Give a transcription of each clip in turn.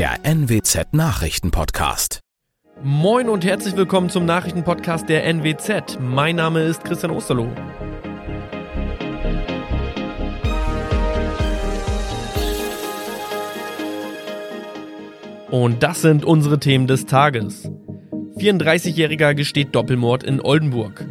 der NWZ Nachrichtenpodcast. Moin und herzlich willkommen zum Nachrichtenpodcast der NWZ. Mein Name ist Christian Osterloh. Und das sind unsere Themen des Tages. 34-Jähriger gesteht Doppelmord in Oldenburg.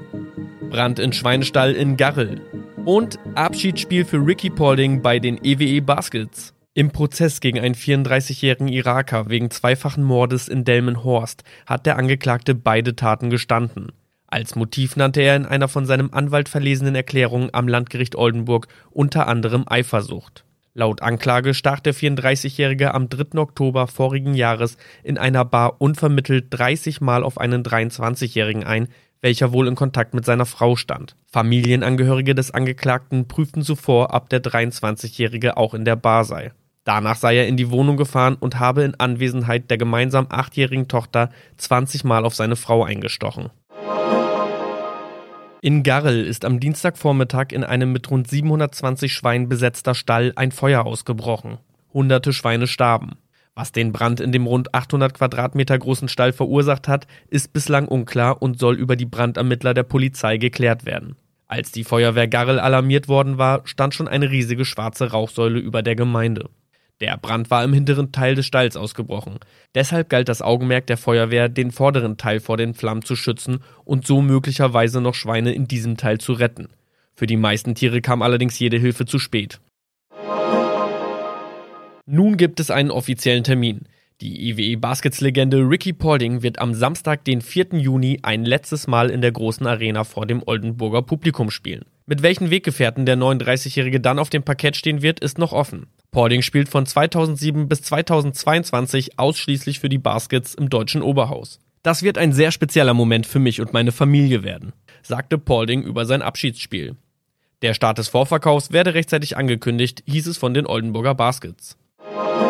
Brand in Schweinestall in Garrel. Und Abschiedsspiel für Ricky Paulding bei den EWE e Baskets. Im Prozess gegen einen 34-jährigen Iraker wegen zweifachen Mordes in Delmenhorst hat der Angeklagte beide Taten gestanden. Als Motiv nannte er in einer von seinem Anwalt verlesenen Erklärung am Landgericht Oldenburg unter anderem Eifersucht. Laut Anklage stach der 34-Jährige am 3. Oktober vorigen Jahres in einer Bar unvermittelt 30 Mal auf einen 23-Jährigen ein, welcher wohl in Kontakt mit seiner Frau stand. Familienangehörige des Angeklagten prüften zuvor, ob der 23-Jährige auch in der Bar sei. Danach sei er in die Wohnung gefahren und habe in Anwesenheit der gemeinsam achtjährigen Tochter 20 Mal auf seine Frau eingestochen. In Garrel ist am Dienstagvormittag in einem mit rund 720 Schweinen besetzter Stall ein Feuer ausgebrochen. Hunderte Schweine starben. Was den Brand in dem rund 800 Quadratmeter großen Stall verursacht hat, ist bislang unklar und soll über die Brandermittler der Polizei geklärt werden. Als die Feuerwehr Garrel alarmiert worden war, stand schon eine riesige schwarze Rauchsäule über der Gemeinde. Der Brand war im hinteren Teil des Stalls ausgebrochen. Deshalb galt das Augenmerk der Feuerwehr, den vorderen Teil vor den Flammen zu schützen und so möglicherweise noch Schweine in diesem Teil zu retten. Für die meisten Tiere kam allerdings jede Hilfe zu spät. Nun gibt es einen offiziellen Termin. Die IWE Baskets-Legende Ricky Paulding wird am Samstag, den 4. Juni, ein letztes Mal in der großen Arena vor dem Oldenburger Publikum spielen. Mit welchen Weggefährten der 39-Jährige dann auf dem Parkett stehen wird, ist noch offen. Paulding spielt von 2007 bis 2022 ausschließlich für die Baskets im deutschen Oberhaus. Das wird ein sehr spezieller Moment für mich und meine Familie werden, sagte Paulding über sein Abschiedsspiel. Der Start des Vorverkaufs werde rechtzeitig angekündigt, hieß es von den Oldenburger Baskets. Thank you.